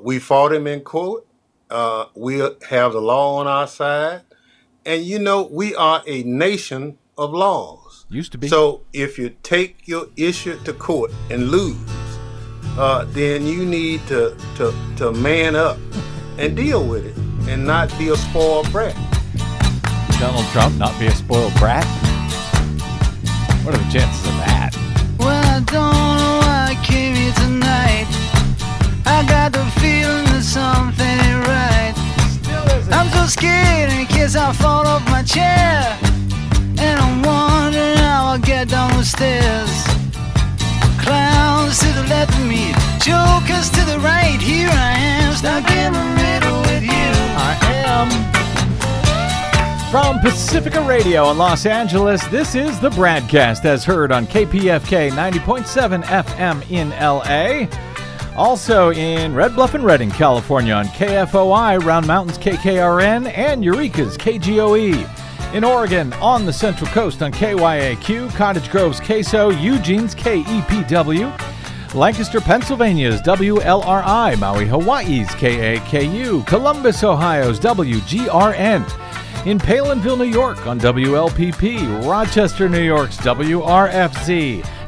We fought him in court. Uh, we have the law on our side. And you know, we are a nation of laws. Used to be. So if you take your issue to court and lose, uh, then you need to, to, to man up and deal with it and not be a spoiled brat. Donald Trump not be a spoiled brat? What are the chances of that? Well, I don't know why I came here tonight. I got the feeling that something ain't right. I'm so scared in case I fall off my chair. And I'm wondering how I'll get down the stairs. Clowns to the left of me, jokers to the right. Here I am, stuck in the middle with you. I am. From Pacifica Radio in Los Angeles, this is the BradCast as heard on KPFK 90.7 FM in LA. Also in Red Bluff and Redding, California on KFOI, Round Mountains KKRN, and Eureka's KGOE. In Oregon, on the Central Coast on KYAQ, Cottage Grove's KSO, Eugene's KEPW. Lancaster, Pennsylvania's WLRI, Maui, Hawaii's KAKU, Columbus, Ohio's WGRN. In Palenville, New York on WLPP, Rochester, New York's WRFZ,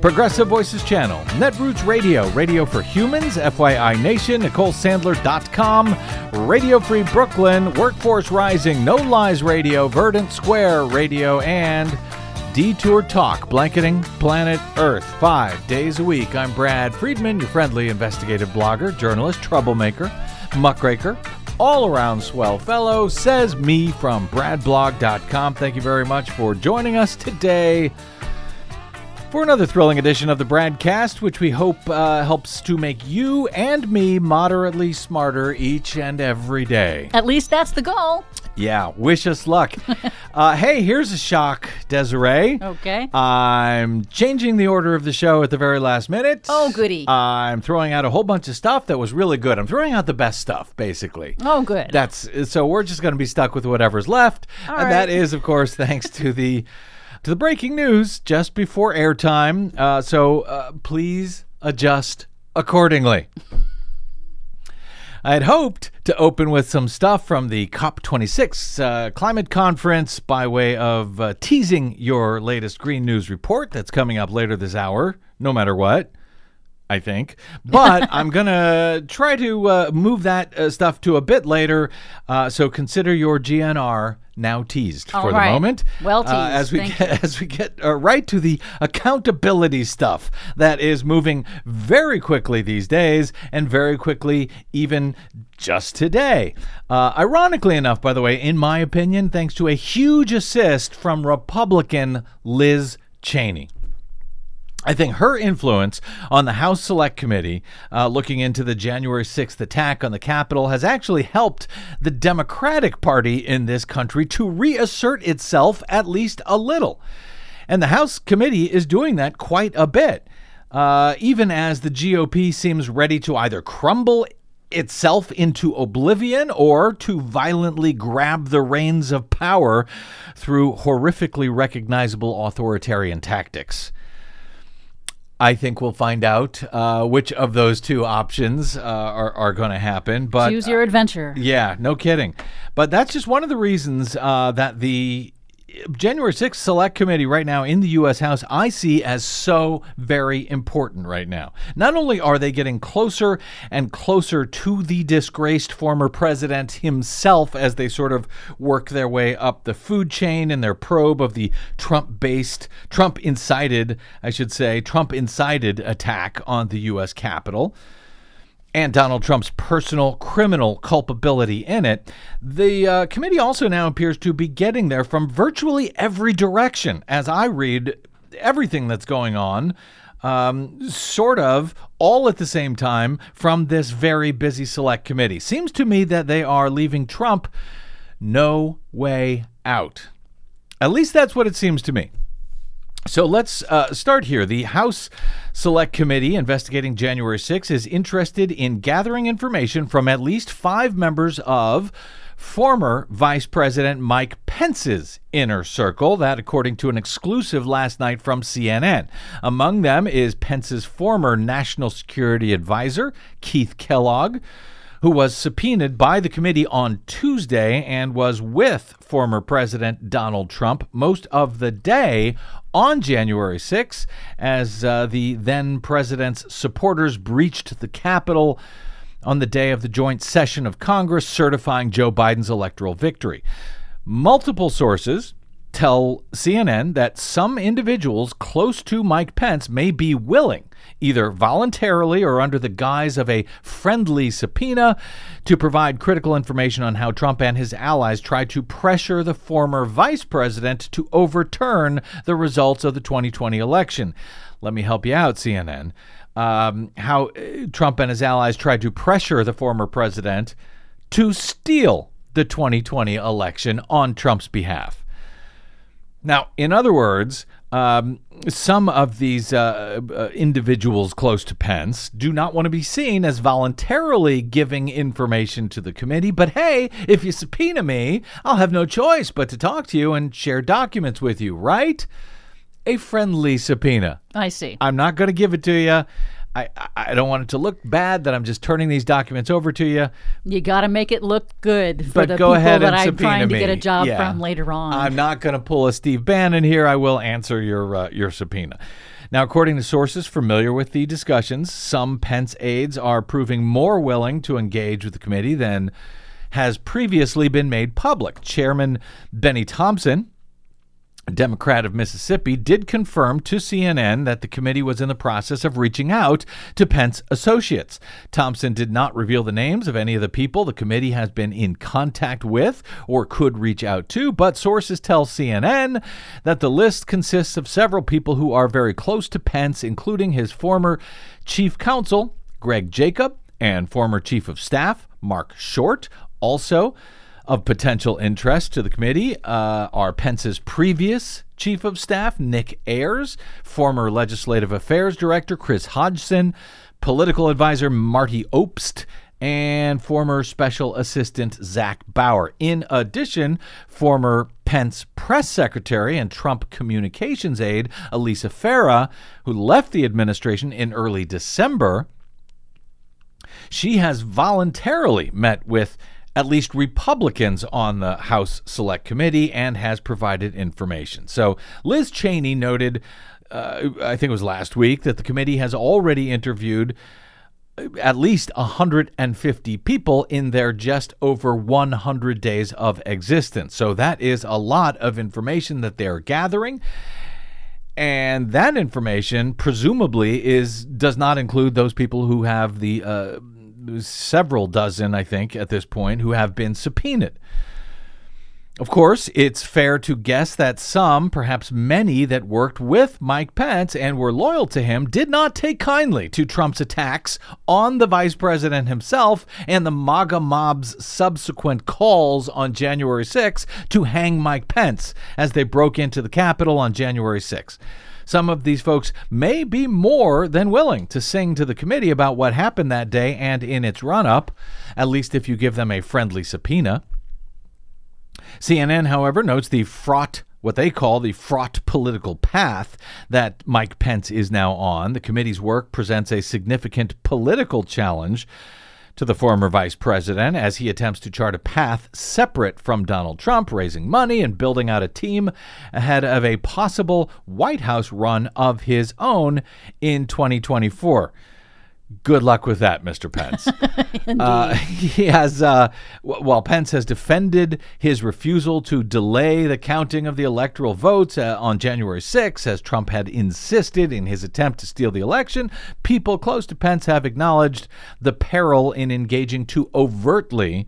Progressive Voices channel, Netroots Radio, Radio for Humans, FYI Nation, NicoleSandler.com, Radio Free Brooklyn, Workforce Rising, No Lies Radio, Verdant Square Radio, and Detour Talk, blanketing planet Earth five days a week. I'm Brad Friedman, your friendly investigative blogger, journalist, troublemaker, muckraker, all around swell fellow, says me from bradblog.com. Thank you very much for joining us today for another thrilling edition of the Bradcast, which we hope uh, helps to make you and me moderately smarter each and every day. At least that's the goal. Yeah, wish us luck. uh, hey, here's a shock, Desiree. Okay. I'm changing the order of the show at the very last minute. Oh, goody. I'm throwing out a whole bunch of stuff that was really good. I'm throwing out the best stuff, basically. Oh, good. That's so we're just going to be stuck with whatever's left, All and right. that is, of course, thanks to the to the breaking news just before airtime. Uh, so uh, please adjust accordingly. I had hoped to open with some stuff from the COP26 uh, climate conference by way of uh, teasing your latest green news report that's coming up later this hour, no matter what. I think. But I'm going to try to uh, move that uh, stuff to a bit later. Uh, so consider your GNR now teased All for right. the moment. Well Uh, as we. Thank get, as we get uh, right to the accountability stuff that is moving very quickly these days and very quickly even just today. Uh, ironically enough, by the way, in my opinion, thanks to a huge assist from Republican Liz Cheney. I think her influence on the House Select Committee, uh, looking into the January 6th attack on the Capitol, has actually helped the Democratic Party in this country to reassert itself at least a little. And the House Committee is doing that quite a bit, uh, even as the GOP seems ready to either crumble itself into oblivion or to violently grab the reins of power through horrifically recognizable authoritarian tactics. I think we'll find out uh, which of those two options uh, are, are going to happen. But Choose your adventure. yeah, no kidding. But that's just one of the reasons uh, that the January 6th Select Committee right now in the U.S. House I see as so very important right now. Not only are they getting closer and closer to the disgraced former president himself as they sort of work their way up the food chain in their probe of the Trump based, Trump incited, I should say, Trump incited attack on the U.S. Capitol and Donald Trump's personal criminal culpability in it, the uh, committee also now appears to be getting there from virtually every direction. As I read everything that's going on, um, sort of all at the same time from this very busy select committee. Seems to me that they are leaving Trump no way out. At least that's what it seems to me. So let's uh, start here. The House Select Committee investigating January 6 is interested in gathering information from at least five members of former Vice President Mike Pence's inner circle, that according to an exclusive last night from CNN. Among them is Pence's former National Security Advisor, Keith Kellogg who was subpoenaed by the committee on Tuesday and was with former President Donald Trump most of the day on January 6 as uh, the then president's supporters breached the Capitol on the day of the joint session of Congress certifying Joe Biden's electoral victory. Multiple sources tell CNN that some individuals close to Mike Pence may be willing, either voluntarily or under the guise of a friendly subpoena, to provide critical information on how Trump and his allies tried to pressure the former vice president to overturn the results of the 2020 election. Let me help you out, CNN. Um, how uh, Trump and his allies tried to pressure the former president to steal the 2020 election on Trump's behalf. Now, in other words, um, some of these uh, uh, individuals close to Pence do not want to be seen as voluntarily giving information to the committee. But hey, if you subpoena me, I'll have no choice but to talk to you and share documents with you, right? A friendly subpoena. I see. I'm not going to give it to you. I, I don't want it to look bad that I'm just turning these documents over to you. You got to make it look good for But the go people that I'm trying to get a job Yeah. from later on. I'm not going to pull a Steve Bannon here. I will answer your uh, your subpoena. Now, according to sources familiar with the discussions, some Pence aides are proving more willing to engage with the committee than has previously been made public. Chairman Benny Thompson, a Democrat of Mississippi, did confirm to CNN that the committee was in the process of reaching out to Pence associates. Thompson did not reveal the names of any of the people the committee has been in contact with or could reach out to, but sources tell CNN that the list consists of several people who are very close to Pence, including his former chief counsel, Greg Jacob, and former chief of staff, Marc Short. Also, of potential interest to the committee uh, are Pence's previous chief of staff, Nick Ayers, former legislative affairs director, Chris Hodgson, political advisor, Marty Obst, and former special assistant, Zach Bauer. In addition, former Pence press secretary and Trump communications aide, Alyssa Farah, who left the administration in early December she has voluntarily met with at least Republicans on the House Select Committee and has provided information. So Liz Cheney noted, uh, I think it was last week, that the committee has already interviewed at least 150 people in their just over 100 days of existence. So that is a lot of information that they're gathering and that information presumably is does not include those people who have the uh, several dozen, I think, at this point, who have been subpoenaed. Of course, it's fair to guess that some, perhaps many, that worked with Mike Pence and were loyal to him did not take kindly to Trump's attacks on the vice president himself and the MAGA mob's subsequent calls on January 6 to hang Mike Pence as they broke into the Capitol on January 6. Some of these folks may be more than willing to sing to the committee about what happened that day and in its run up, at least if you give them a friendly subpoena. CNN, however, notes the fraught what they call the fraught political path that Mike Pence is now on. The committee's work presents a significant political challenge to the former vice president as he attempts to chart a path separate from Donald Trump, raising money and building out a team ahead of a possible White House run of his own in 2024. Good luck with that, Mr. Pence. uh, he has, uh, w- while Pence has defended his refusal to delay the counting of the electoral votes uh, on January 6, as Trump had insisted in his attempt to steal the election, people close to Pence have acknowledged the peril in engaging too overtly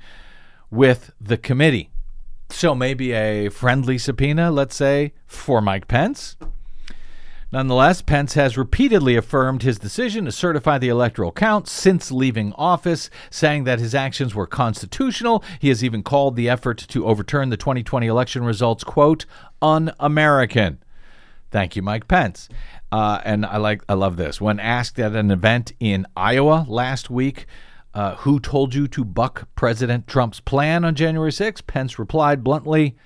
with the committee. So maybe a friendly subpoena, let's say, for Mike Pence. Nonetheless, Pence has repeatedly affirmed his decision to certify the electoral count since leaving office, saying that his actions were constitutional. He has even called the effort to overturn the 2020 election results, quote, un American. Thank you, Mike Pence. Uh, and I like, I love this. When asked at an event in Iowa last week, uh, who told you to buck President Trump's plan on January 6th? Pence replied bluntly,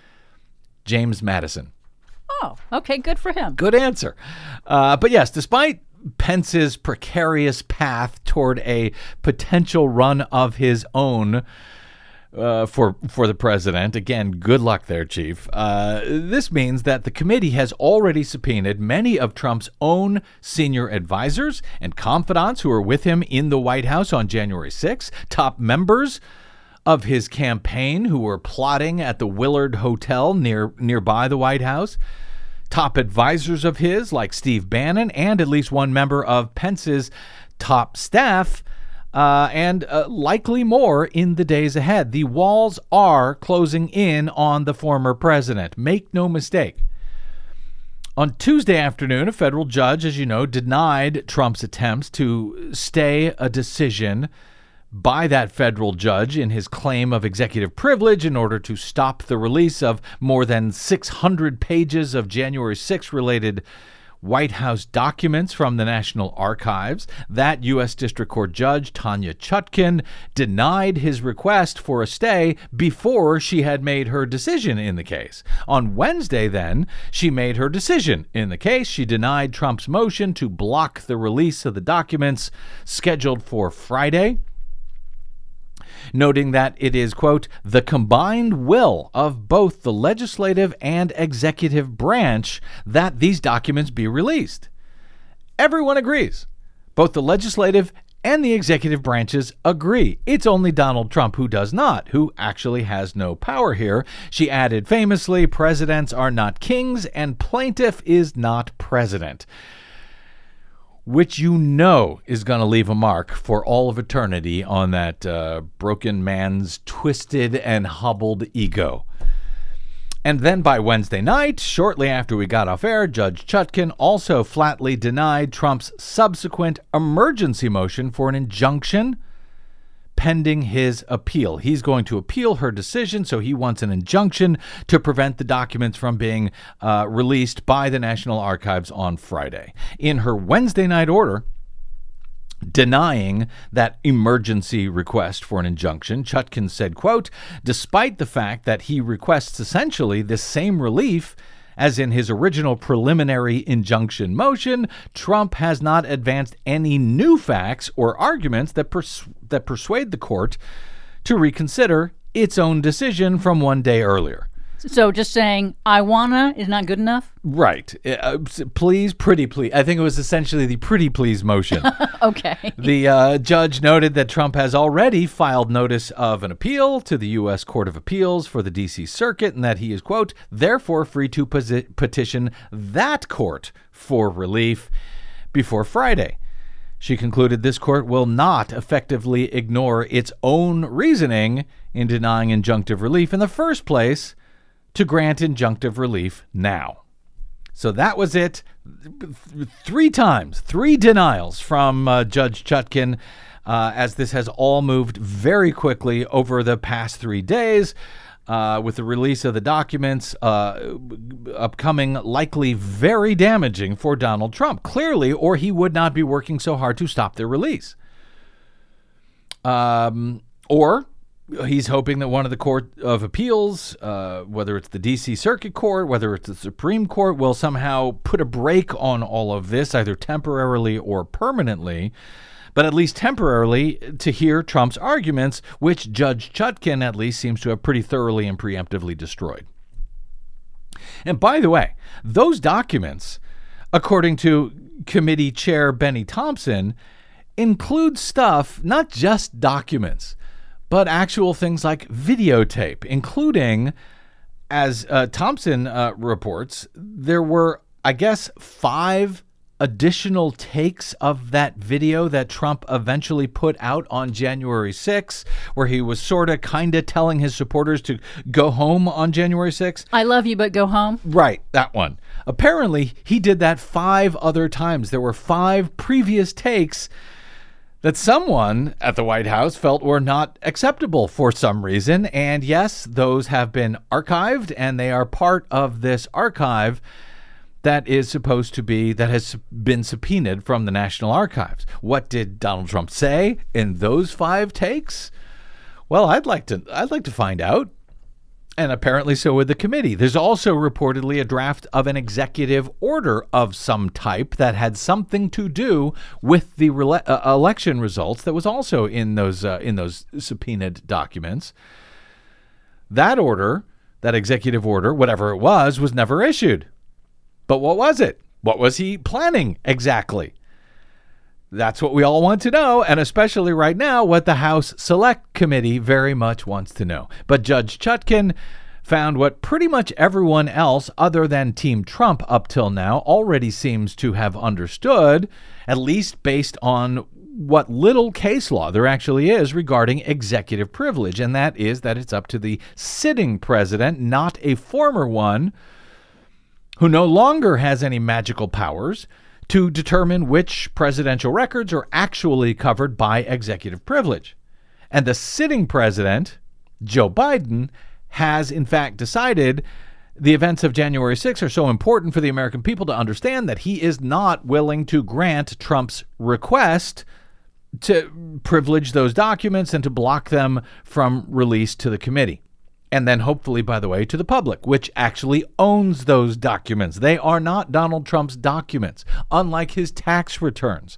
James Madison. Oh, okay, good for him. Good answer. Uh, but yes, despite Pence's precarious path toward a potential run of his own uh, for for the president, again, good luck there, Chief. Uh, this means that the committee has already subpoenaed many of Trump's own senior advisors and confidants who were with him in the White House on January 6, top members of his campaign who were plotting at the Willard Hotel near nearby the White House top advisors of his, like Steve Bannon, and at least one member of Pence's top staff, uh, and uh, likely more in the days ahead. The walls are closing in on the former president. Make no mistake. On Tuesday afternoon, a federal judge, as you know, denied Trump's attempts to stay a decision by that federal judge in his claim of executive privilege in order to stop the release of more than 600 pages of January 6 related White House documents from the National Archives. That U.S. District Court Judge, Tanya Chutkan, denied his request for a stay before she had made her decision in the case. On Wednesday, then, she made her decision in the case. She denied Trump's motion to block the release of the documents scheduled for Friday noting that it is, quote, the combined will of both the legislative and executive branch that these documents be released. Everyone agrees. Both the legislative and the executive branches agree. It's only Donald Trump who does not, who actually has no power here. She added famously, presidents are not kings and plaintiff is not president which you know is going to leave a mark for all of eternity on that uh, broken man's twisted and hobbled ego. And then by Wednesday night, shortly after we got off air, Judge Chutkan also flatly denied Trump's subsequent emergency motion for an injunction pending his appeal. He's going to appeal her decision, so he wants an injunction to prevent the documents from being uh, released by the National Archives on Friday. In her Wednesday night order, denying that emergency request for an injunction Chutkan said quote despite the fact that he requests essentially the same relief as in his original preliminary injunction motion, Trump has not advanced any new facts or arguments that, pers- that persuade the court to reconsider its own decision from one day earlier. So just saying I wanna is not good enough. Right. Uh, please, pretty please. I think it was essentially the pretty please motion. okay. The uh, judge noted that Trump has already filed notice of an appeal to the U.S. Court of Appeals for the D.C. Circuit, and that he is quote therefore free to posi- petition that court for relief before Friday. She concluded this court will not effectively ignore its own reasoning in denying injunctive relief in the first place to grant injunctive relief now. So that was it. Three times, three denials from uh, Judge Chutkan, uh, as this has all moved very quickly over the past three days. Uh, with the release of the documents uh, upcoming, likely very damaging for Donald Trump, clearly, or he would not be working so hard to stop their release. Um, or he's hoping that one of the court of appeals, uh, whether it's the D.C. Circuit Court, whether it's the Supreme Court, will somehow put a brake on all of this, either temporarily or permanently. But at least temporarily, to hear Trump's arguments, which Judge Chutkan at least seems to have pretty thoroughly and preemptively destroyed. And by the way, those documents, according to committee chair Benny Thompson, include stuff, not just documents but actual things like videotape, including, as uh, Thompson uh, reports, there were, I guess, five additional takes of that video that Trump eventually put out on January 6th, where he was sort of kind of telling his supporters to go home on January 6th. I love you, but go home. Right, that one. Apparently, he did that five other times. There were five previous takes that someone at the White House felt were not acceptable for some reason. And yes, those have been archived and they are part of this archive that is supposed to be that has been subpoenaed from the National Archives. What did Donald Trump say in those 5 takes? Well, I'd like to I'd like to find out. And apparently so would the committee. There's also reportedly a draft of an executive order of some type that had something to do with the rele- uh, election results that was also in those uh, in those subpoenaed documents. That order, that executive order, whatever it was, was never issued. But what was it? What was he planning exactly? That's what we all want to know, and especially right now, what the House Select Committee very much wants to know. But Judge Chutkan found what pretty much everyone else, other than Team Trump up till now, already seems to have understood, at least based on what little case law there actually is regarding executive privilege, and that is that it's up to the sitting president, not a former one who no longer has any magical powers to determine which presidential records are actually covered by executive privilege. And the sitting president, Joe Biden, has in fact decided the events of January 6 are so important for the American people to understand that he is not willing to grant Trump's request to privilege those documents and to block them from release to the committee and then hopefully, by the way, to the public, which actually owns those documents. They are not Donald Trump's documents, unlike his tax returns.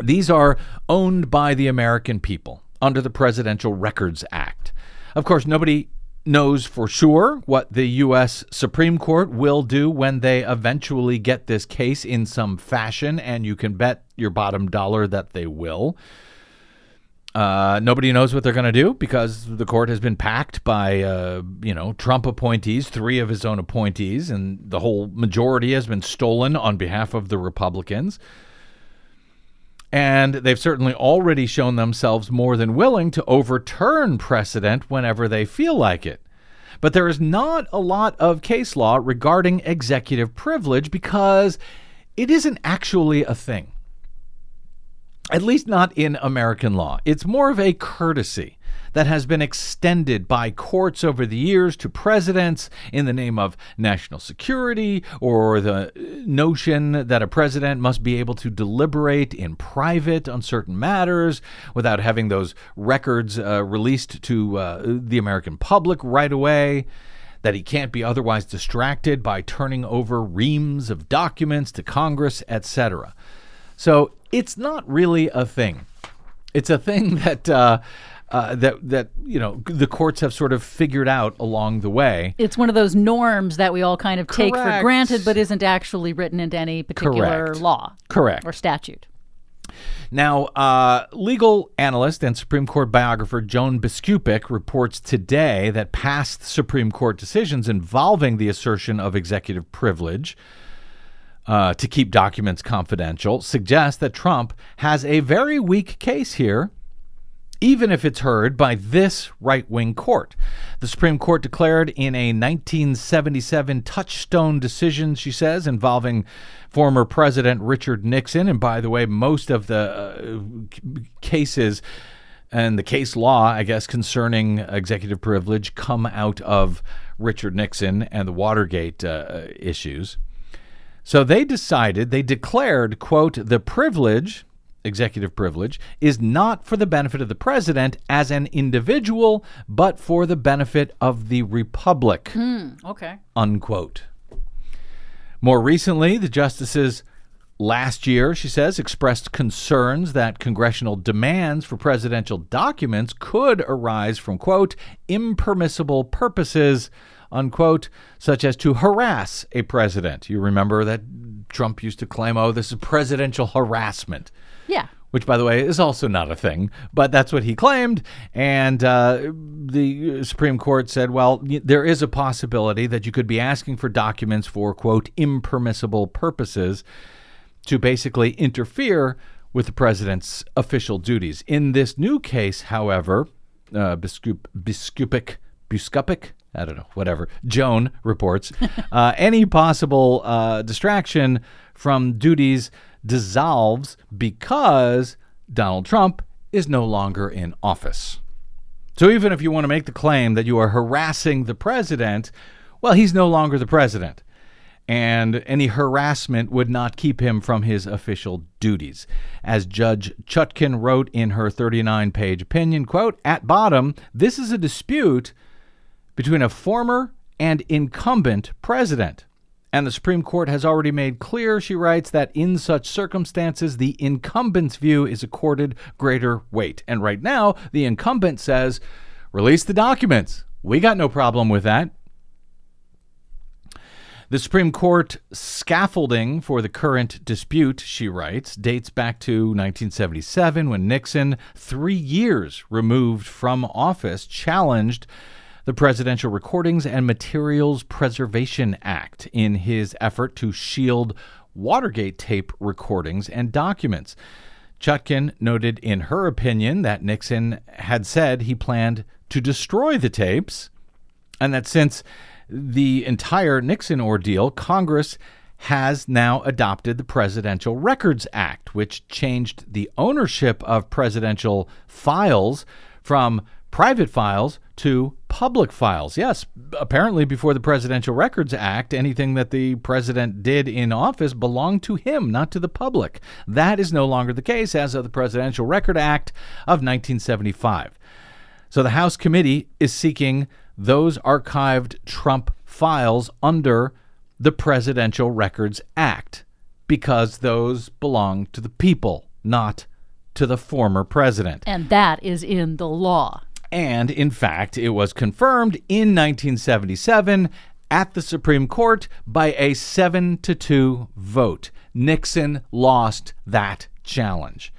These are owned by the American people under the Presidential Records Act. Of course, nobody knows for sure what the U.S. Supreme Court will do when they eventually get this case in some fashion, and you can bet your bottom dollar that they will. Uh, nobody knows what they're going to do because the court has been packed by, uh, you know, Trump appointees, three of his own appointees, and the whole majority has been stolen on behalf of the Republicans. And they've certainly already shown themselves more than willing to overturn precedent whenever they feel like it. But there is not a lot of case law regarding executive privilege because it isn't actually a thing at least not in American law. It's more of a courtesy that has been extended by courts over the years to presidents in the name of national security or the notion that a president must be able to deliberate in private on certain matters without having those records uh, released to uh, the American public right away that he can't be otherwise distracted by turning over reams of documents to Congress, etc. So it's not really a thing. It's a thing that uh, uh, that that you know the courts have sort of figured out along the way. It's one of those norms that we all kind of take for granted, but isn't actually written into any particular Correct. law Correct. or statute. Now, uh, legal analyst and Supreme Court biographer Joan Biskupic reports today that past Supreme Court decisions involving the assertion of executive privilege uh, to keep documents confidential suggests that Trump has a very weak case here, even if it's heard by this right wing court. The Supreme Court declared in a 1977 touchstone decision, she says, involving former President Richard Nixon. And by the way, most of the uh, cases and the case law, I guess, concerning executive privilege come out of Richard Nixon and the Watergate uh, issues. So they decided, they declared, quote, the privilege, executive privilege, is not for the benefit of the president as an individual, but for the benefit of the republic, hmm, Okay. unquote. More recently, the justices last year, she says, expressed concerns that congressional demands for presidential documents could arise from, quote, impermissible purposes, unquote, such as to harass a president. You remember that Trump used to claim, oh, this is presidential harassment. Yeah. which, by the way, is also not a thing, but that's what he claimed. And uh, the Supreme Court said, well, there is a possibility that you could be asking for documents for, quote, impermissible purposes to basically interfere with the president's official duties. In this new case, however, uh, Biskup, Biskupic, Biskupic, I don't know, whatever, Joan reports, uh, any possible uh, distraction from duties dissolves because Donald Trump is no longer in office. So even if you want to make the claim that you are harassing the president, well, he's no longer the president. And any harassment would not keep him from his official duties. As Judge Chutkan wrote in her 39 page opinion, quote, at bottom, this is a dispute between a former and incumbent president. And the Supreme Court has already made clear, she writes, that in such circumstances, the incumbent's view is accorded greater weight. And right now, the incumbent says, release the documents. We got no problem with that. The Supreme Court scaffolding for the current dispute, she writes, dates back to 1977 when Nixon, three years removed from office, challenged the Presidential Recordings and Materials Preservation Act in his effort to shield Watergate tape recordings and documents. Chutkan noted in her opinion that Nixon had said he planned to destroy the tapes, and that since the entire Nixon ordeal, Congress has now adopted the Presidential Records Act, which changed the ownership of presidential files from private files to public files. Yes, apparently before the Presidential Records Act, anything that the president did in office belonged to him, not to the public. That is no longer the case as of the Presidential Record Act of 1975. So the House committee is seeking those archived Trump files under the Presidential Records Act because those belong to the people, not to the former president. And that is in the law. And in fact, it was confirmed in 1977 at the Supreme Court by a 7 to 2 vote. Nixon lost that challenge.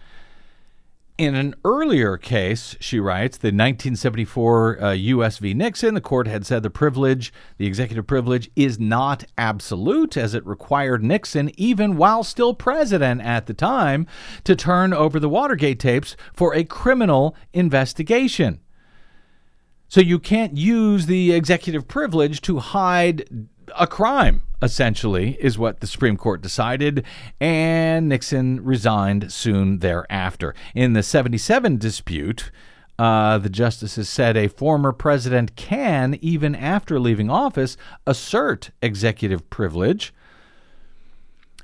In an earlier case, she writes, the 1974 uh, U.S. v. Nixon, the court had said the privilege, the executive privilege, is not absolute, as it required Nixon, even while still president at the time, to turn over the Watergate tapes for a criminal investigation. So you can't use the executive privilege to hide a crime, essentially, is what the Supreme Court decided, and Nixon resigned soon thereafter. In the 77 dispute, uh, the justices said a former president can, even after leaving office, assert executive privilege.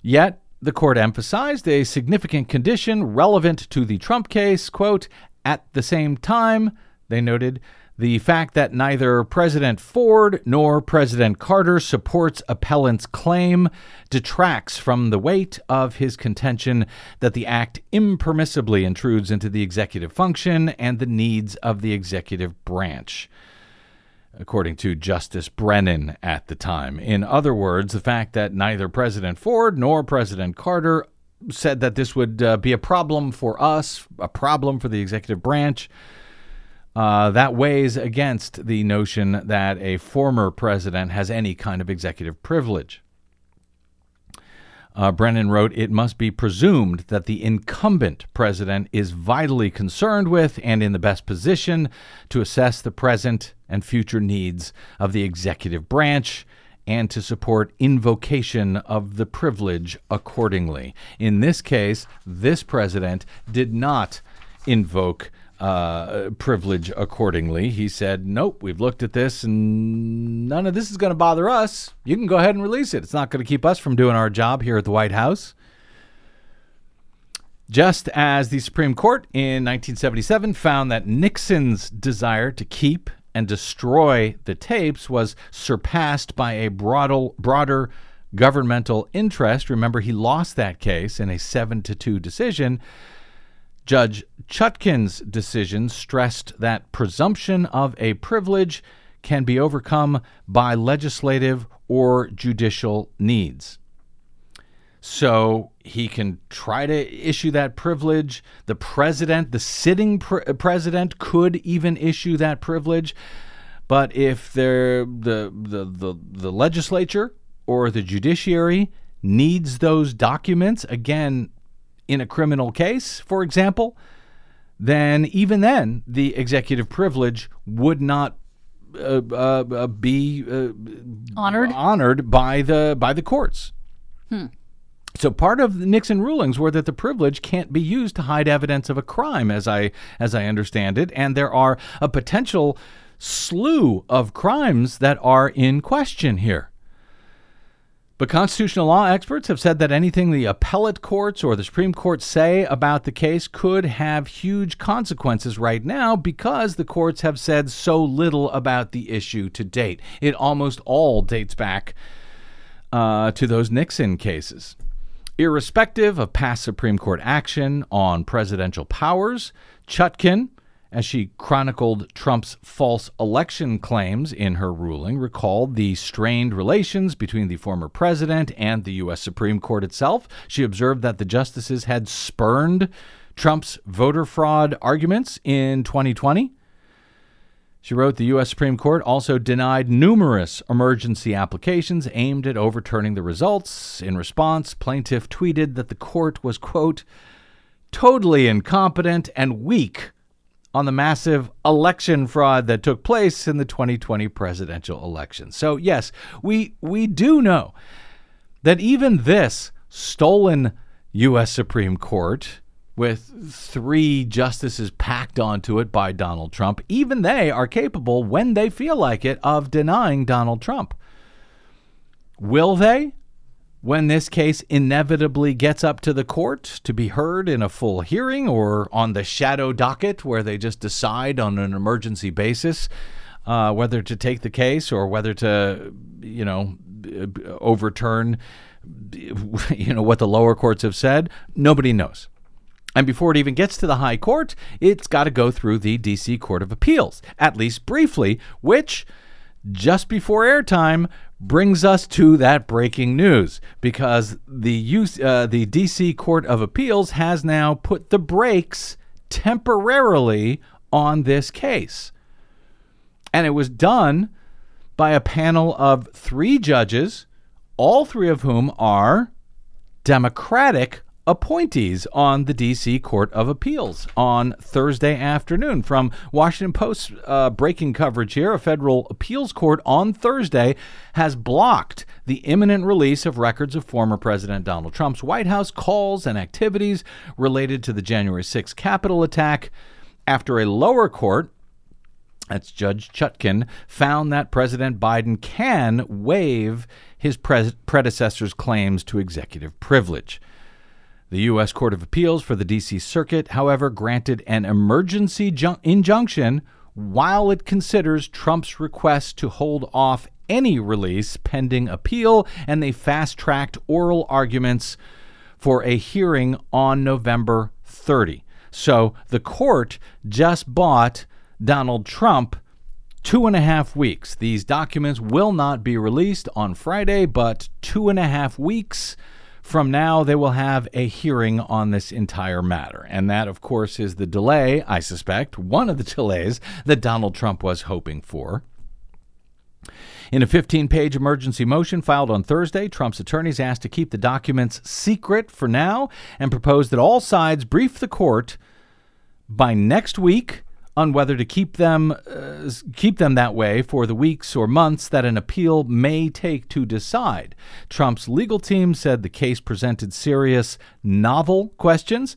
Yet, the court emphasized a significant condition relevant to the Trump case. Quote, at the same time, they noted, the fact that neither President Ford nor President Carter supports appellant's claim detracts from the weight of his contention that the act impermissibly intrudes into the executive function and the needs of the executive branch according to Justice Brennan at the time. In other words, the fact that neither President Ford nor President Carter said that this would uh, be a problem for us, a problem for the executive branch, uh, that weighs against the notion that a former president has any kind of executive privilege. Uh, Brennan wrote, It must be presumed that the incumbent president is vitally concerned with and in the best position to assess the present and future needs of the executive branch and to support invocation of the privilege accordingly. In this case, this president did not invoke uh, privilege accordingly. He said, Nope, we've looked at this and none of this is going to bother us. You can go ahead and release it. It's not going to keep us from doing our job here at the White House. Just as the Supreme Court in 1977 found that Nixon's desire to keep and destroy the tapes was surpassed by a broader, broader governmental interest. Remember, he lost that case in a 7 to 2 decision. Judge Chutkan's decision stressed that presumption of a privilege can be overcome by legislative or judicial needs. So he can try to issue that privilege. The president, the sitting pr- president, could even issue that privilege. But if the, the, the, the legislature or the judiciary needs those documents, again, in a criminal case, for example, then even then the executive privilege would not uh, uh, uh be uh, honored honored by the by the courts. Hmm. So part of the Nixon rulings were that the privilege can't be used to hide evidence of a crime, as I as I understand it, and there are a potential slew of crimes that are in question here. But constitutional law experts have said that anything the appellate courts or the Supreme Court say about the case could have huge consequences right now because the courts have said so little about the issue to date. It almost all dates back uh, to those Nixon cases. Irrespective of past Supreme Court action on presidential powers, Chutkan as she chronicled Trump's false election claims in her ruling, recalled the strained relations between the former president and the U.S. Supreme Court itself. She observed that the justices had spurned Trump's voter fraud arguments in 2020. She wrote the U.S. Supreme Court also denied numerous emergency applications aimed at overturning the results. In response, plaintiff tweeted that the court was, quote, totally incompetent and weak on the massive election fraud that took place in the 2020 presidential election. So, yes, we we do know that even this stolen US Supreme Court with three justices packed onto it by Donald Trump, even they are capable when they feel like it of denying Donald Trump. Will they? When this case inevitably gets up to the court to be heard in a full hearing or on the shadow docket where they just decide on an emergency basis uh, whether to take the case or whether to, you know, overturn, you know, what the lower courts have said, nobody knows. And before it even gets to the high court, it's got to go through the D.C. Court of Appeals, at least briefly, which just before airtime brings us to that breaking news because the uh, the DC Court of Appeals has now put the brakes temporarily on this case. And it was done by a panel of 3 judges, all 3 of whom are Democratic appointees on the D.C. Court of Appeals on Thursday afternoon. From Washington Post uh, breaking coverage here, a federal appeals court on Thursday has blocked the imminent release of records of former President Donald Trump's White House calls and activities related to the January 6th Capitol attack after a lower court that's Judge Chutkan, found that President Biden can waive his pre- predecessor's claims to executive privilege. The U.S. Court of Appeals for the D.C. Circuit, however, granted an emergency ju- injunction while it considers Trump's request to hold off any release pending appeal, and they fast tracked oral arguments for a hearing on November 30. So the court just bought Donald Trump two and a half weeks. These documents will not be released on Friday, but two and a half weeks from now, they will have a hearing on this entire matter. And that, of course, is the delay, I suspect, one of the delays that Donald Trump was hoping for. In a 15 page emergency motion filed on Thursday, Trump's attorneys asked to keep the documents secret for now and proposed that all sides brief the court by next week on whether to keep them uh, keep them that way for the weeks or months that an appeal may take to decide. Trump's legal team said the case presented serious novel questions,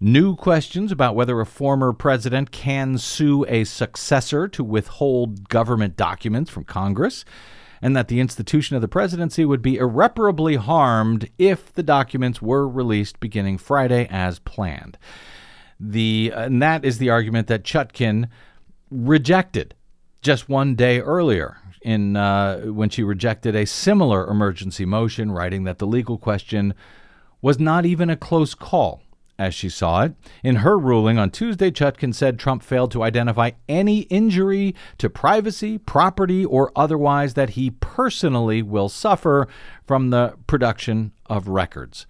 new questions about whether a former president can sue a successor to withhold government documents from Congress. And that the institution of the presidency would be irreparably harmed if the documents were released beginning Friday as planned. The and that is the argument that Chutkan rejected just one day earlier in uh, when she rejected a similar emergency motion, writing that the legal question was not even a close call as she saw it. In her ruling on Tuesday, Chutkan said Trump failed to identify any injury to privacy, property, or otherwise that he personally will suffer from the production of records.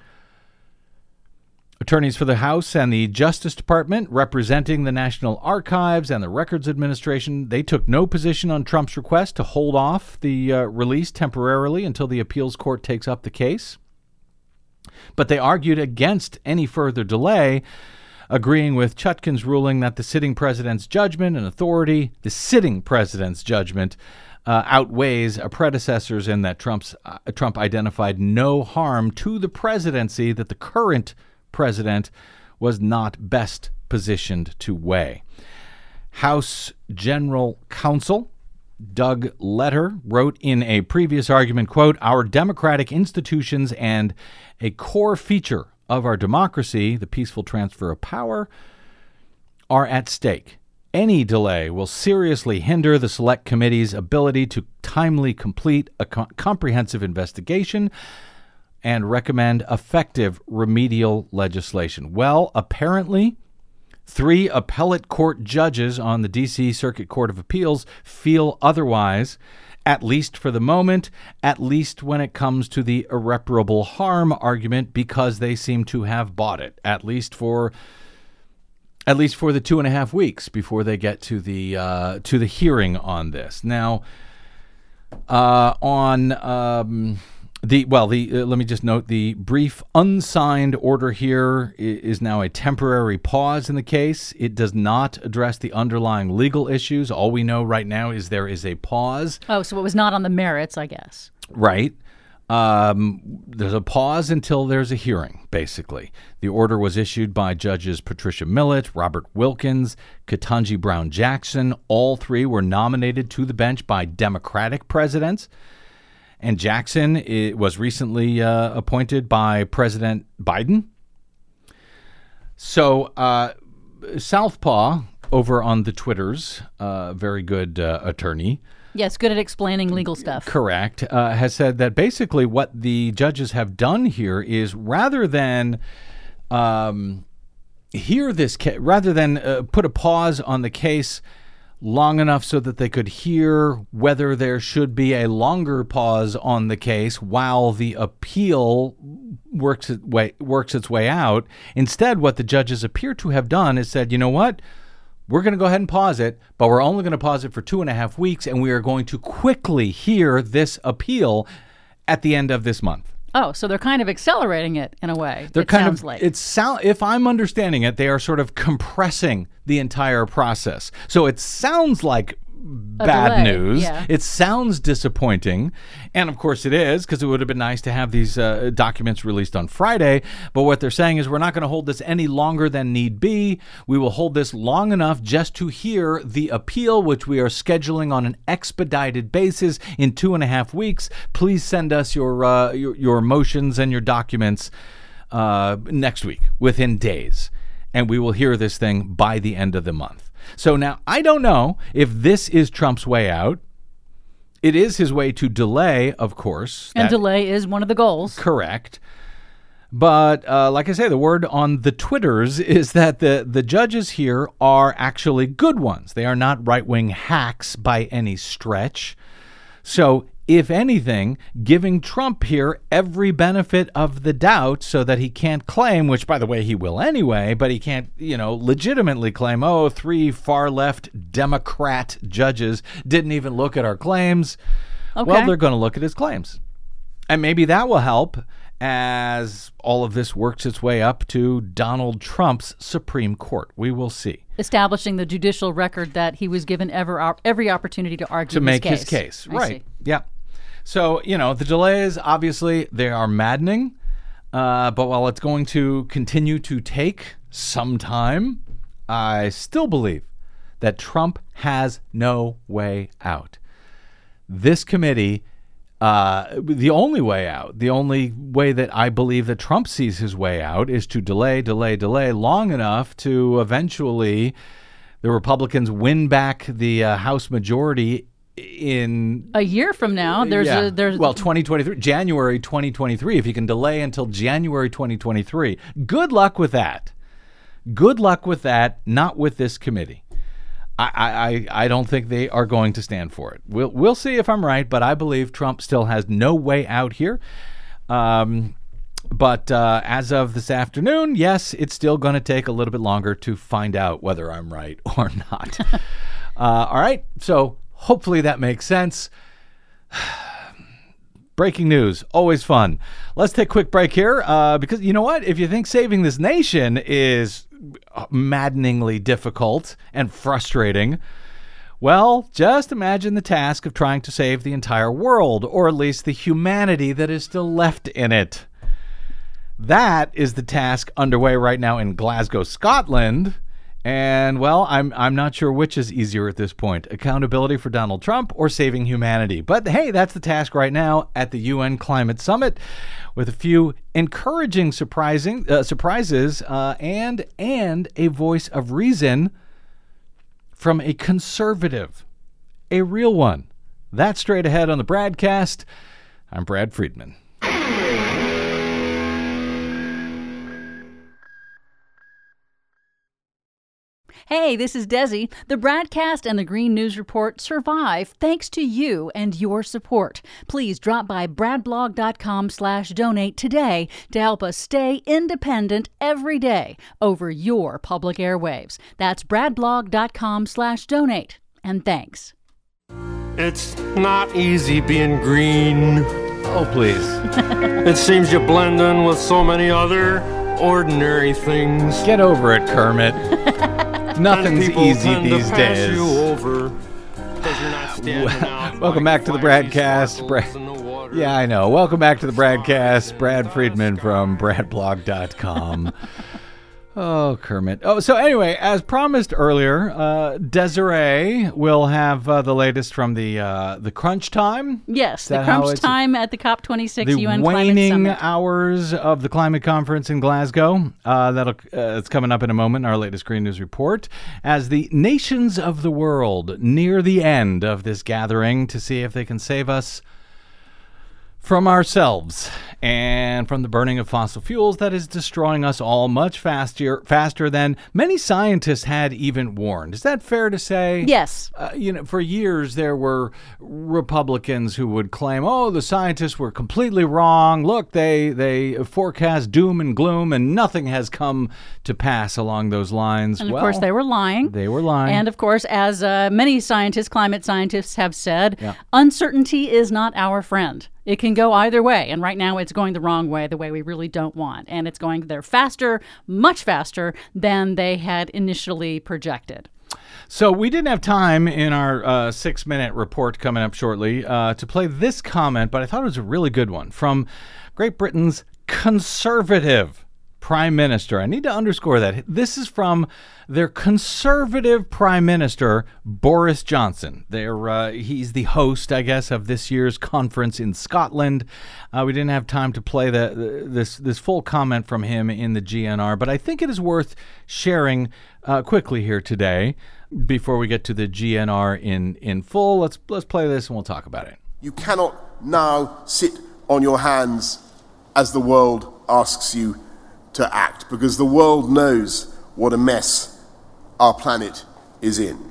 Attorneys for the House and the Justice Department, representing the National Archives and the Records Administration, they took no position on Trump's request to hold off the uh, release temporarily until the appeals court takes up the case. But they argued against any further delay, agreeing with Chutkan's ruling that the sitting president's judgment and authority, the sitting president's judgment, uh, outweighs a predecessor's in that Trump's uh, Trump identified no harm to the presidency that the current president was not best positioned to weigh. House General Counsel Doug Letter wrote in a previous argument, quote, "Our democratic institutions and a core feature of our democracy, the peaceful transfer of power, are at stake. Any delay will seriously hinder the select committee's ability to timely complete a co- comprehensive investigation and recommend effective remedial legislation. Well, apparently, three appellate court judges on the D.C. Circuit Court of Appeals feel otherwise, at least for the moment, at least when it comes to the irreparable harm argument, because they seem to have bought it, at least for. At least for the two and a half weeks before they get to the uh, to the hearing on this. Now, uh, on um, the well, the uh, let me just note the brief unsigned order here is now a temporary pause in the case. It does not address the underlying legal issues. All we know right now is there is a pause. Oh, so it was not on the merits, I guess. Right. Um, there's a pause until there's a hearing, basically. The order was issued by Judges Patricia Millett, Robert Wilkins, Ketanji Brown Jackson. All three were nominated to the bench by Democratic presidents. And Jackson i- was recently uh, appointed by President Biden. So, uh, Southpaw over on the Twitters, uh, very good uh, attorney, Yes, good at explaining legal stuff. correct, uh, has said that basically what the judges have done here is rather than um, hear this, ca- rather than uh, put a pause on the case long enough so that they could hear whether there should be a longer pause on the case while the appeal works its way works its way out. Instead, what the judges appear to have done is said, you know what? We're going to go ahead and pause it, but we're only going to pause it for two and a half weeks, and we are going to quickly hear this appeal at the end of this month. Oh, so they're kind of accelerating it in a way. They're kind sounds of like. it's sound if I'm understanding it, they are sort of compressing the entire process. So it sounds like bad news. yeah. It sounds disappointing, and of course it is because it would have been nice to have these uh, documents released on Friday. But what they're saying is we're not going to hold this any longer than need be. We will hold this long enough just to hear the appeal, which we are scheduling on an expedited basis in two and a half weeks. Please send us your uh, your, your motions and your documents uh, next week, within days, and we will hear this thing by the end of the month. So now I don't know if this is Trump's way out. It is his way to delay, of course. and That- delay is one of the goals. correct. But uh, like I say, the word on the Twitters is that the, the judges here are actually good ones. They are not right wing hacks by any stretch. So, if anything, giving Trump here every benefit of the doubt so that he can't claim, which by the way he will anyway, but he can't, you know, legitimately claim, oh, three far left Democrat judges didn't even look at our claims. Well, they're going to look at his claims. And maybe that will help as all of this works its way up to Donald Trump's Supreme Court. We will see. Establishing the judicial record that he was given ever every opportunity to argue to make his case. I right. see. Yeah. So, you know, the delays, obviously, they are maddening. Uh, but while it's going to continue to take some time, I still believe that Trump has no way out. This committee, uh, the only way out, the only way that I believe that Trump sees his way out is to delay, delay, delay long enough to eventually the Republicans win back the uh, House majority in A year from now, there's yeah. a there's well 2023 January 2023 if you can delay until January 2023 good luck with that Good luck with that. Not with this committee. I, I, I don't think they are going to stand for it. We'll, we'll see if I'm right, but I believe Trump still has no way out here. Um, but uh, as of this afternoon, yes, it's still going to take a little bit longer to find out whether I'm right or not. uh, all right, so hopefully that makes sense. Breaking news, always fun. Let's take a quick break here uh, because you know what? If you think saving this nation is maddeningly difficult and frustrating, well, just imagine the task of trying to save the entire world, or at least the humanity that is still left in it. That is the task underway right now in Glasgow, Scotland. And well, I'm I'm not sure which is easier at this point: accountability for Donald Trump or saving humanity. But hey, that's the task right now at the UN Climate Summit, with a few encouraging surprising uh, surprises uh, and and a voice of reason from a conservative, a real one. That's straight ahead on the BradCast. I'm Brad Friedman. Hey, this is Desi. The BradCast and the Green News Report survive thanks to you and your support. Please drop by bradblog.com slash donate today to help us stay independent every day over your public airwaves. That's bradblog.com slash donate. And thanks. It's not easy being green. Oh, please. It seems you blend in with so many other ordinary things. Get over it, Kermit. Nothing's easy these days. You over 'cause you're not Welcome back to the broadcast. BradCast. Brad- in the water. Yeah, I know. Welcome back to the BradCast. Brad Friedman from bradblog.com. Oh, Kermit. Oh, so anyway, as promised earlier, uh, Desiree will have uh, the latest from the uh, the crunch time. Yes, the crunch time at the COP26 the UN Climate waning Summit. hours of the climate conference in Glasgow. Uh, that'll uh, it's coming up in a moment. Our latest Green News report as the nations of the world near the end of this gathering to see if they can save us from ourselves and from the burning of fossil fuels that is destroying us all much faster faster than many scientists had even warned. Is that fair to say? Yes. Uh, you know, for years there were Republicans who would claim, "Oh, the scientists were completely wrong. Look, they they forecast doom and gloom, and nothing has come to pass along those lines." And of well, course, they were lying. they were lying. And of course, as uh, many scientists, climate scientists have said, Yeah. uncertainty is not our friend. It can go either way. And right now, it's going the wrong way, the way we really don't want. And it's going there faster, much faster than they had initially projected. So we didn't have time in our uh, six-minute report coming up shortly uh, to play this comment, but I thought it was a really good one from Great Britain's conservative prime minister. I need to underscore that this is from their conservative prime minister Boris Johnson. They're, uh, he's the host, I guess, of this year's conference in Scotland. Uh, we didn't have time to play the this this full comment from him in the GNR, but I think it is worth sharing uh, quickly here today before we get to the GNR in in full. Let's let's play this and we'll talk about it. You cannot now sit on your hands as the world asks you to act, because the world knows what a mess our planet is in.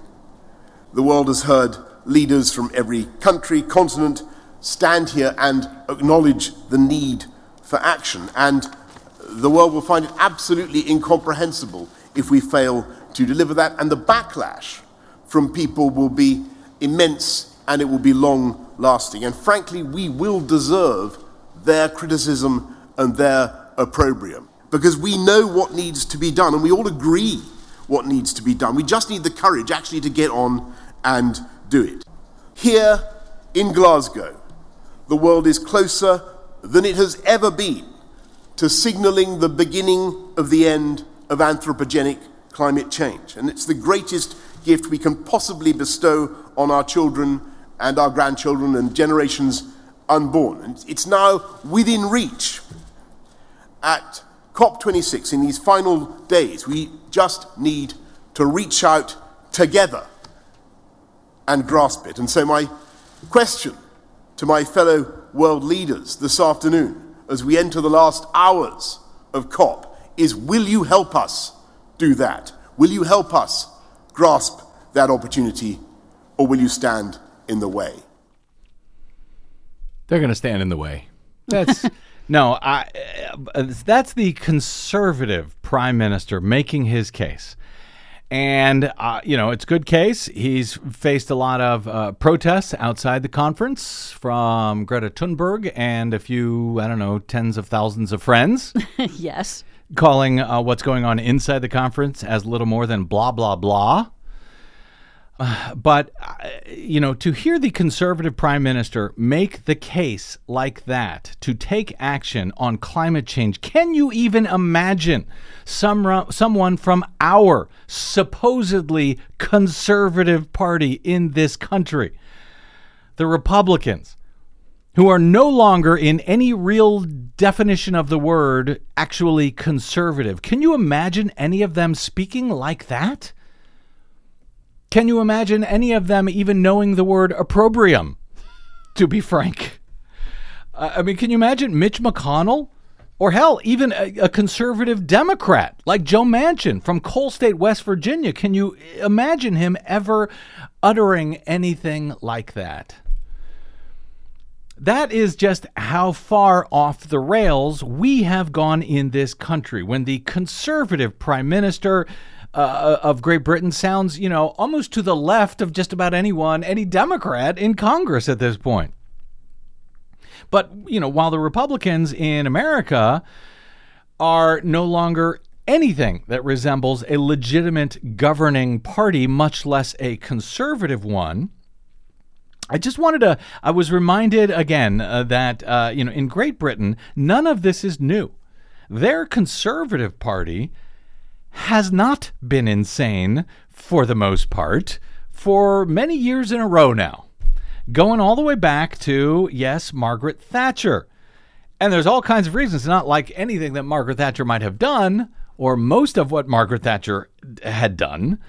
The world has heard leaders from every country, continent stand here and acknowledge the need for action, and the world will find it absolutely incomprehensible if we fail to deliver that, and the backlash from people will be immense and it will be long lasting. And frankly, we will deserve their criticism and their opprobrium because we know what needs to be done and we all agree what needs to be done. We just need the courage actually to get on and do it. Here in Glasgow, the world is closer than it has ever been to signalling the beginning of the end of anthropogenic climate change. And it's the greatest gift we can possibly bestow on our children and our grandchildren and generations unborn. And it's now within reach. At COP26, in these final days, we just need to reach out together and grasp it. And so, my question to my fellow world leaders this afternoon, as we enter the last hours of COP, is will you help us do that? Will you help us grasp that opportunity, or will you stand in the way? They're going to stand in the way. That's no, I. Uh, that's the conservative prime minister making his case, and uh, you know it's good case. He's faced a lot of uh, protests outside the conference from Greta Thunberg and a few, I don't know, tens of thousands of friends. yes. calling uh, what's going on inside the conference as little more than blah blah blah. But uh, you know, to hear the conservative prime minister make the case like that to take action on climate change, can you even imagine some someone from our supposedly conservative party in this country, the Republicans? who are no longer, in any real definition of the word, actually conservative. Can you imagine any of them speaking like that? Can you imagine any of them even knowing the word opprobrium, to be frank? Uh, I mean, can you imagine Mitch McConnell? Or hell, even a, a, conservative Democrat like Joe Manchin from Coal State, West Virginia. Can you imagine him ever uttering anything like that? That is just how far off the rails we have gone in this country. When the conservative prime minister uh, of Great Britain sounds, you know, almost to the left of just about anyone, any Democrat in Congress at this point. But, you know, while the Republicans in America are no longer anything that resembles a legitimate governing party, much less a conservative one, I just wanted to. I was reminded again uh, that uh, you know in Great Britain, none of this is new. Their Conservative Party has not been insane for the most part for many years in a row now, going all the way back to yes, Margaret Thatcher. And there's all kinds of reasons, not like anything that Margaret Thatcher might have done, or most of what Margaret Thatcher had done,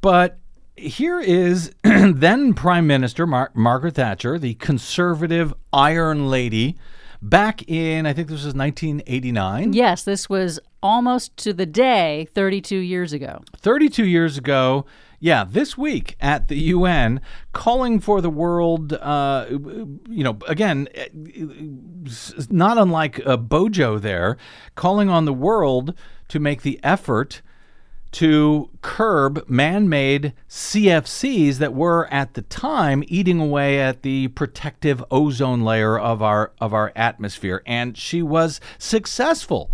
but here is then Prime Minister Mar- Margaret Thatcher, the conservative Iron Lady, back in, I think this was 1989. Yes, this was almost to the day 32 years ago. 32 years ago. Yeah, this week at the UN, calling for the world, uh, you know, again, not unlike uh, Bojo there, calling on the world to make the effort to curb man made CFCs that were at the time eating away at the protective ozone layer of our, of our atmosphere. And she was successful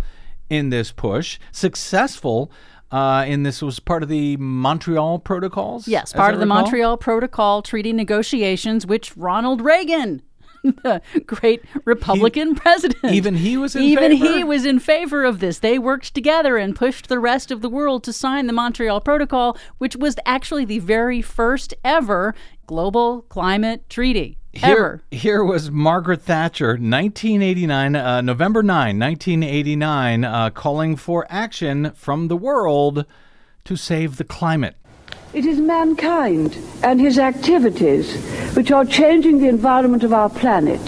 in this push, successful. Uh, and this was part of the Montreal Protocols? Yes, part of the Montreal Protocol treaty negotiations, which Ronald Reagan the great Republican he, president. Even he was in even favor? he was in favor of this. They worked together and pushed the rest of the world to sign the Montreal Protocol, which was actually the very first ever global climate treaty. Here, ever. here was Margaret Thatcher, 1989, uh, November 9, 1989, uh, calling for action from the world to save the climate. It is mankind and his activities which are changing the environment of our planet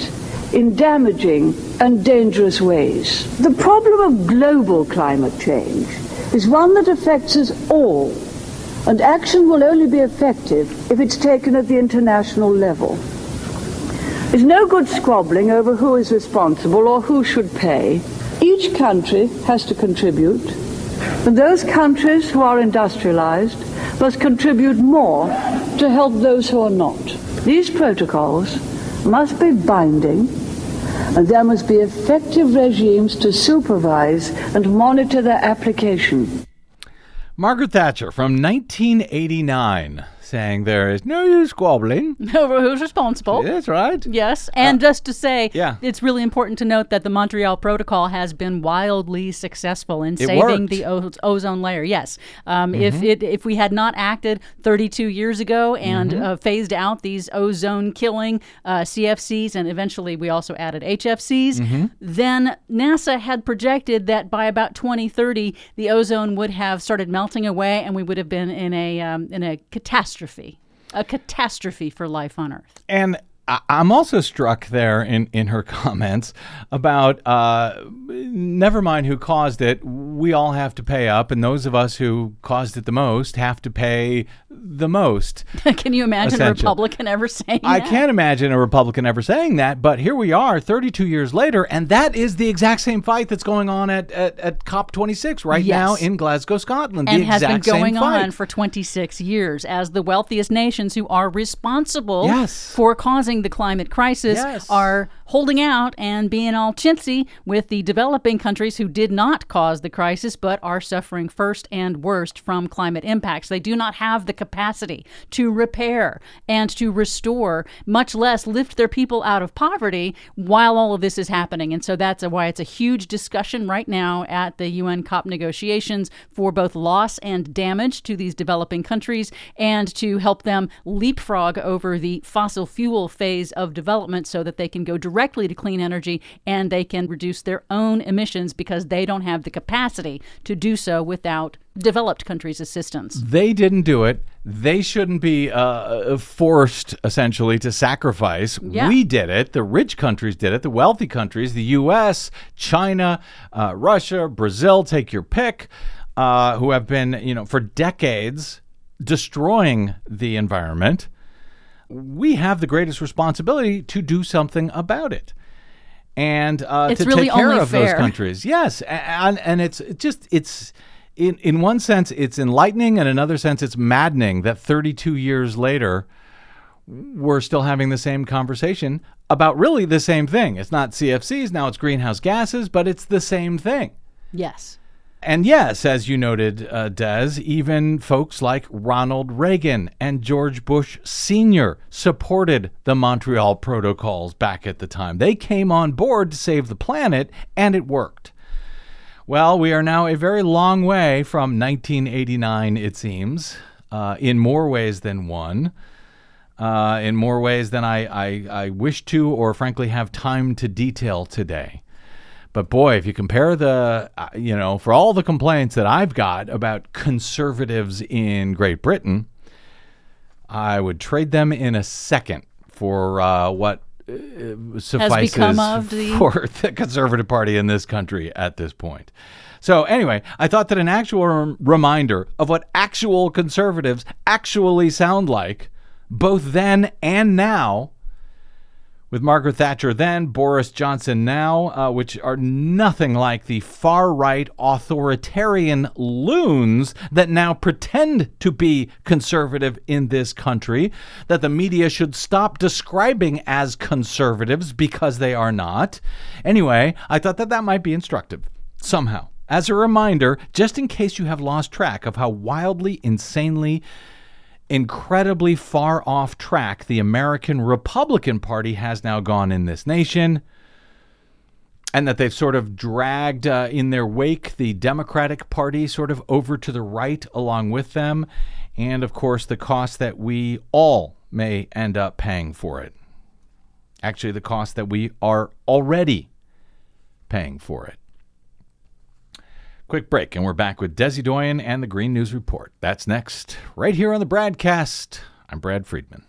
in damaging and dangerous ways. The problem of global climate change is one that affects us all, and action will only be effective if it's taken at the international level. There's no good squabbling over who is responsible or who should pay. Each country has to contribute, and those countries who are industrialized must contribute more to help those who are not. These protocols must be binding and there must be effective regimes to supervise and monitor their application. Margaret Thatcher from 1989 saying there is no use squabbling over who's responsible. That's right. Yes, and uh, just to say, yeah. it's really important to note that the Montreal Protocol has been wildly successful in it saving worked. the o- ozone layer. Yes, um, mm-hmm. if it if we had not acted 32 years ago and mm-hmm. uh, phased out these ozone killing uh, CFCs, and eventually we also added HFCs, mm-hmm. then NASA had projected that by about 2030 the ozone would have started melting away, and we would have been in a um, in a catastrophe catastrophe, a catastrophe for life on Earth. And I'm also struck there in, in her comments about uh, never mind who caused it. we all have to pay up, and those of us who caused it the most have to pay the most. Can you imagine a Republican ever saying I that? I can't imagine a Republican ever saying that, but here we are 32 years later, and that is the exact same fight that's going on at, at, at COP26 right now in Glasgow, Scotland. and the has been going on for 26 years as the wealthiest nations who are responsible Yes. for causing the climate crisis Yes. are holding out and being all chintzy with the developing countries who did not cause the crisis but are suffering first and worst from climate impacts. They do not have the capacity to repair and to restore, much less lift their people out of poverty while all of this is happening. And so that's why it's a huge discussion right now at the UN COP negotiations for both loss and damage to these developing countries and to help them leapfrog over the fossil fuel phase of development so that they can go directly to clean energy and they can reduce their own emissions because they don't have the capacity to do so without developed countries' assistance. They didn't do it. They shouldn't be uh, forced, essentially, to sacrifice. Yeah. We did it. The rich countries did it. The wealthy countries, the U.S., China, uh, Russia, Brazil, take your pick, uh, who have been, you know, for decades destroying the environment. We have the greatest responsibility to do something about it. And uh, to really take care of those countries, yes, and and it's just it's in in one sense it's enlightening, and in another sense it's maddening that 32 years later we're still having the same conversation about really the same thing. It's not CFCs now; it's greenhouse gases, but it's the same thing. Yes. And yes, as you noted, uh, Des, even folks like Ronald Reagan and George Bush Sr. supported the Montreal Protocols back at the time. They came on board to save the planet, and it worked. Well, we are now a very long way from 1989, it seems, uh, in more ways than one. Uh, in more ways than I, I, I wish to, or frankly have time to detail today. But boy, if you compare the, uh, you know, for all the complaints that I've got about conservatives in Great Britain, I would trade them in a second for uh, what uh, suffices become of the- for the Conservative Party in this country at this point. So, anyway, I thought that an actual rem- reminder of what actual conservatives actually sound like, both then and now, with Margaret Thatcher then, Boris Johnson now, uh, which are nothing like the far right authoritarian loons that now pretend to be conservative in this country, that the media should stop describing as conservatives because they are not. Anyway, I thought that that might be instructive somehow. As a reminder, just in case you have lost track of how wildly, insanely, incredibly far off track the American Republican Party has now gone in this nation, and that they've sort of dragged uh, in their wake the Democratic Party sort of over to the right along with them, and of course the cost that we all may end up paying for it. Actually, the cost that we are already paying for it. Quick break, and we're back with Desi Doyen and the Green News Report. That's next, right here on the BradCast. I'm Brad Friedman.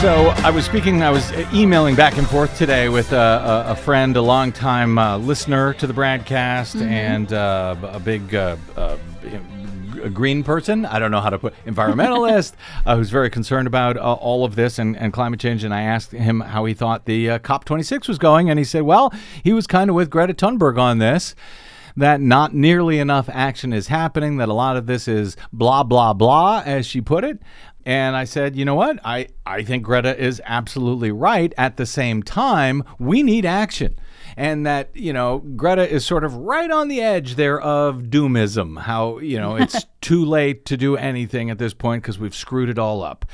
So I was speaking, I was emailing back and forth today with a, a, a friend, a longtime uh, listener to the BradCast, and uh, a big uh, uh, a green person. I don't know how to put environmentalist uh, who's very concerned about uh, all of this and, and climate change. And I asked him how he thought the uh, COP26 was going, and he said, well, he was kind of with Greta Thunberg on this that not nearly enough action is happening, that a lot of this is blah, blah, blah, as she put it. And I said, you know what? I, I think Greta is absolutely right. At the same time, we need action. and that, you know, Greta is sort of right on the edge there of doomism. How, you know, it's too late to do anything at this point because we've screwed it all up.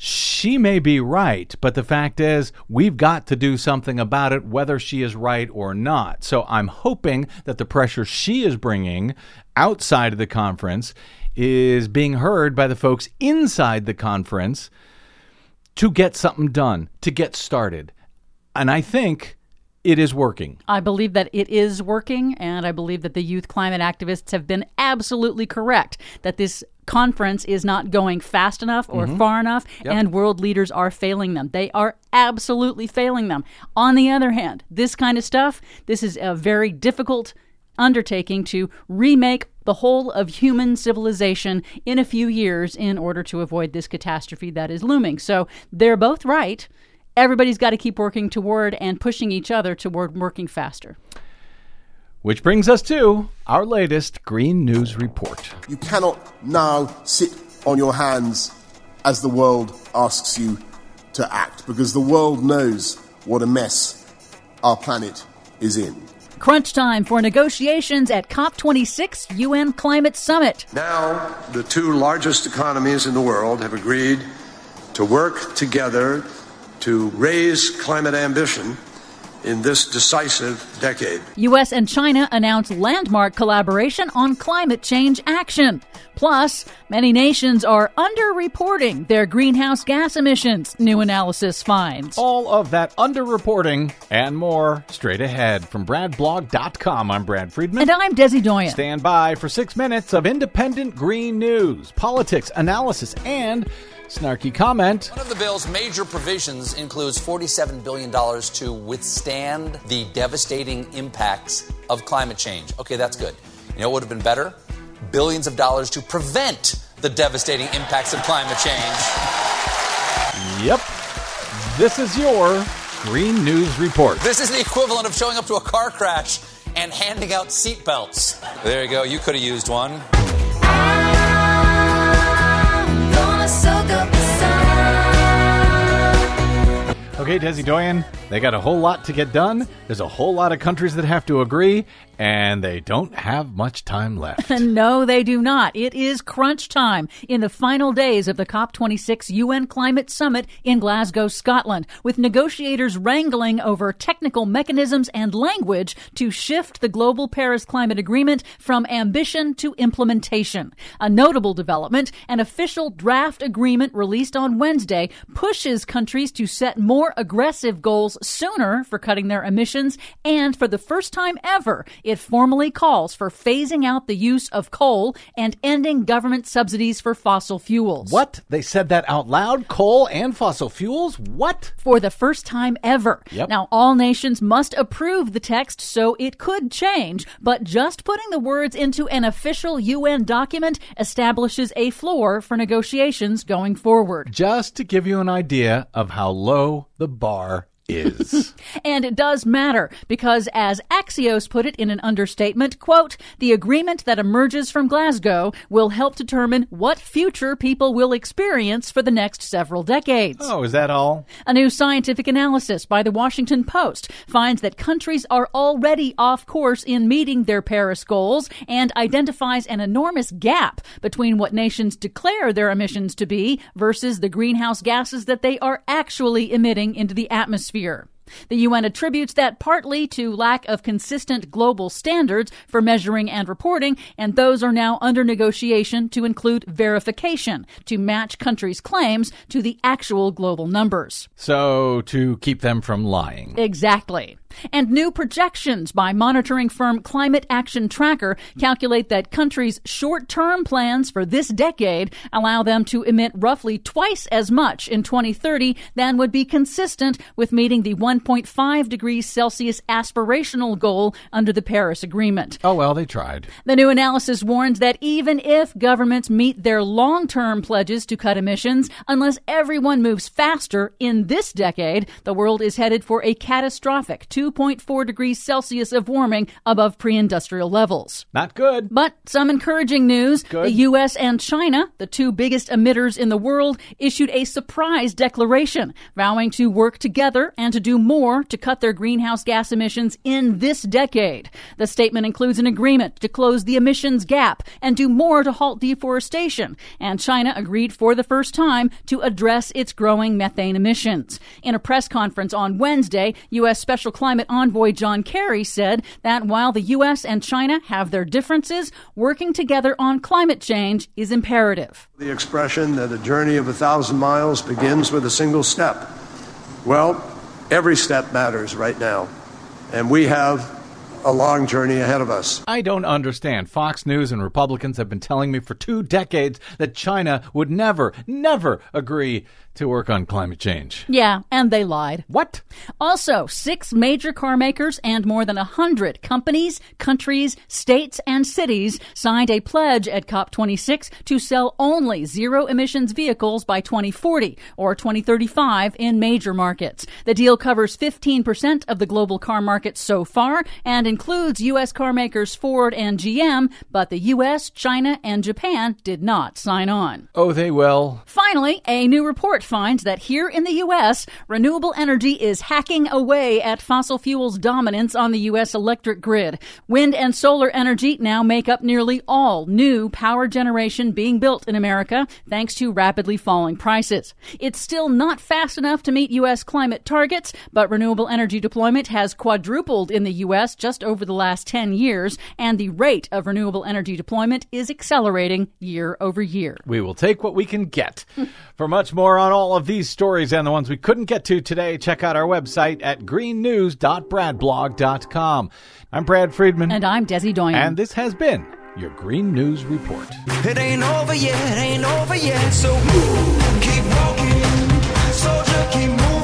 She may be right, but the fact is, we've got to do something about it, whether she is right or not. So I'm hoping that the pressure she is bringing outside of the conference is being heard by the folks inside the conference to get something done, to get started. And I think it is working. I believe that it is working, and I believe that the youth climate activists have been absolutely correct that this conference is not going fast enough or mm-hmm. far enough, Yep. and world leaders are failing them. They are absolutely failing them. On the other hand, this kind of stuff, this is a very difficult undertaking to remake the whole of human civilization in a few years in order to avoid this catastrophe that is looming. So they're both right. Everybody's got to keep working toward and pushing each other toward working faster. Which brings us to our latest Green News Report. You cannot now sit on your hands as the world asks you to act, because the world knows what a mess our planet is in. Crunch time for negotiations at COP26 UN Climate Summit. Now, the two largest economies in the world have agreed to work together to raise climate ambition in this decisive decade. US and China announce landmark collaboration on climate change action. Plus, many nations are underreporting their greenhouse gas emissions, new analysis finds. All of that underreporting and more straight ahead from BradBlog.com. I'm Brad Friedman. And I'm Desi Doyen. Stand by for six minutes of independent green news, politics, analysis, and snarky comment. One of the bill's major provisions includes $47 billion to withstand the devastating impacts of climate change. Okay, that's good. You know what would have been better? Billions of dollars to prevent the devastating impacts of climate change. Yep. This is your Green News Report. This is the equivalent of showing up to a car crash and handing out seatbelts. There you go. You could have used one. Okay, Desi Doyen, they got a whole lot to get done. There's a whole lot of countries that have to agree, and they don't have much time left. No, they do not. It is crunch time in the final days of the COP26 UN Climate Summit in Glasgow, Scotland, with negotiators wrangling over technical mechanisms and language to shift the global Paris Climate Agreement from ambition to implementation. A notable development, an official draft agreement released on Wednesday pushes countries to set more aggressive goals sooner for cutting their emissions, and for the first time ever, it formally calls for phasing out the use of coal and ending government subsidies for fossil fuels. What? They said that out loud? Coal and fossil fuels? What? For the first time ever. Yep. Now, all nations must approve the text, so it could change, but just putting the words into an official UN document establishes a floor for negotiations going forward. Just to give you an idea of how low the bar is. And it does matter because, as Axios put it in an understatement, quote, the agreement that emerges from Glasgow will help determine what future people will experience for the next several decades. oh, is that all? A new scientific analysis by the Washington Post finds that countries are already off course in meeting their Paris goals and identifies an enormous gap between what nations declare their emissions to be versus the greenhouse gases that they are actually emitting into the atmosphere. The UN attributes that partly to lack of consistent global standards for measuring and reporting, and those are now under negotiation to include verification to match countries' claims to the actual global numbers. So, to keep them from lying. Exactly. And new projections by monitoring firm Climate Action Tracker calculate that countries' short term plans for this decade allow them to emit roughly twice as much in 2030 than would be consistent with meeting the 1.5 degrees Celsius aspirational goal under the Paris Agreement. Oh, well, they tried. The new analysis warns that even if governments meet their long term pledges to cut emissions, unless everyone moves faster in this decade, the world is headed for a catastrophic 2 2.4 degrees Celsius of warming above pre industrial levels. Not good. But some encouraging news. Good. The U.S. and China, the two biggest emitters in the world, issued a surprise declaration vowing to work together and to do more to cut their greenhouse gas emissions in this decade. The statement includes an agreement to close the emissions gap and do more to halt deforestation. And China agreed for the first time to address its growing methane emissions. In a press conference on Wednesday, U.S. Special Climate Envoy John Kerry said that while the U.S. and China have their differences, working together on climate change is imperative. The expression that a journey of a thousand miles begins with a single step. Well, every step matters right now. And we have a long journey ahead of us. I don't understand. Fox News and Republicans have been telling me for two decades that China would never, never agree to work on climate change. Yeah, and they lied. What? Also, six major car makers and more than a hundred companies, countries, states, and cities signed a pledge at COP26 to sell only zero emissions vehicles by 2040 or 2035 in major markets. The deal covers 15% of the global car market so far and includes U.S. car makers Ford and GM, but the U.S., China, and Japan did not sign on. Oh, they will. Finally, a new report finds that here in the U.S., renewable energy is hacking away at fossil fuels' dominance on the U.S. electric grid. Wind and solar energy now make up nearly all new power generation being built in America, thanks to rapidly falling prices. It's still not fast enough to meet U.S. climate targets, but renewable energy deployment has quadrupled in the U.S. just over the last 10 years, and the rate of renewable energy deployment is accelerating year over year. We will take what we can get. For much more on all of these stories and the ones we couldn't get to today, check out our website at greennews.bradblog.com. I'm Brad Friedman. And I'm Desi Doyen. And this has been your Green News Report. It ain't over yet, ain't over yet, so keep walking. Soldier, keep moving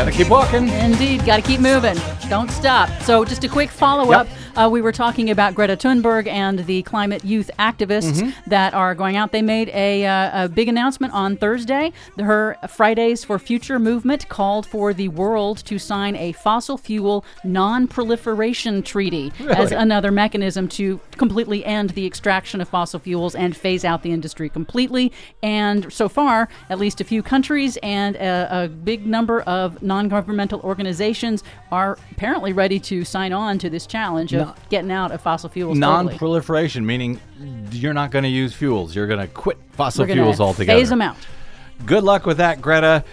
Gotta keep walking. Indeed, got to keep moving. Don't stop. So, just a quick follow up. Yep. Uh, we were talking about Greta Thunberg and the climate youth activists Mm-hmm. that are going out. They made a, uh, a big announcement on Thursday. Her Fridays for Future movement called for the world to sign a fossil fuel non proliferation treaty as another mechanism to completely end the extraction of fossil fuels and phase out the industry completely. And so far, at least a few countries and a, a big number of non governmental organizations are apparently ready to sign on to this challenge of getting out of fossil fuels. Non proliferation, meaning you're not going to use fuels. You're going to quit fossil fuels altogether. Phase them out. Good luck with that, Greta.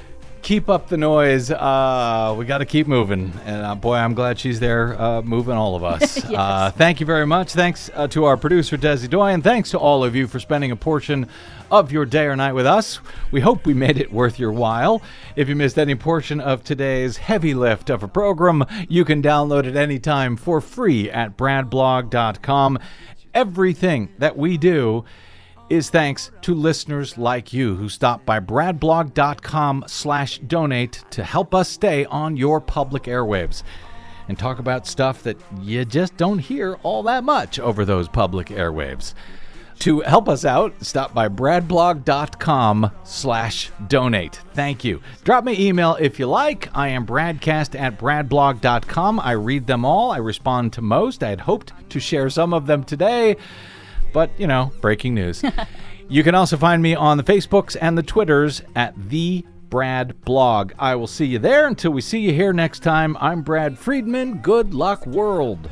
Keep up the noise. Uh, we got to keep moving. And uh, boy, I'm glad she's there uh, moving all of us. uh, thank you very much. Thanks uh, to our producer, Desi Doyen. Thanks to all of you for spending a portion of your day or night with us. We hope we made it worth your while. If you missed any portion of today's heavy lift of a program, you can download it anytime for free at bradblog.com. Everything that we do is thanks to listeners like you who stop by bradblog.com slash donate to help us stay on your public airwaves and talk about stuff that you just don't hear all that much over those public airwaves. To help us out, stop by bradblog.com slash donate. Thank you. Drop me email if you like. I am bradcast at bradblog.com. I read them all. I respond to most. I had hoped to share some of them today but you know, breaking news. you can also find me on the Facebooks and the Twitters at the Brad Blog. I will see you there until we see you here next time. I'm Brad Friedman. Good luck, world.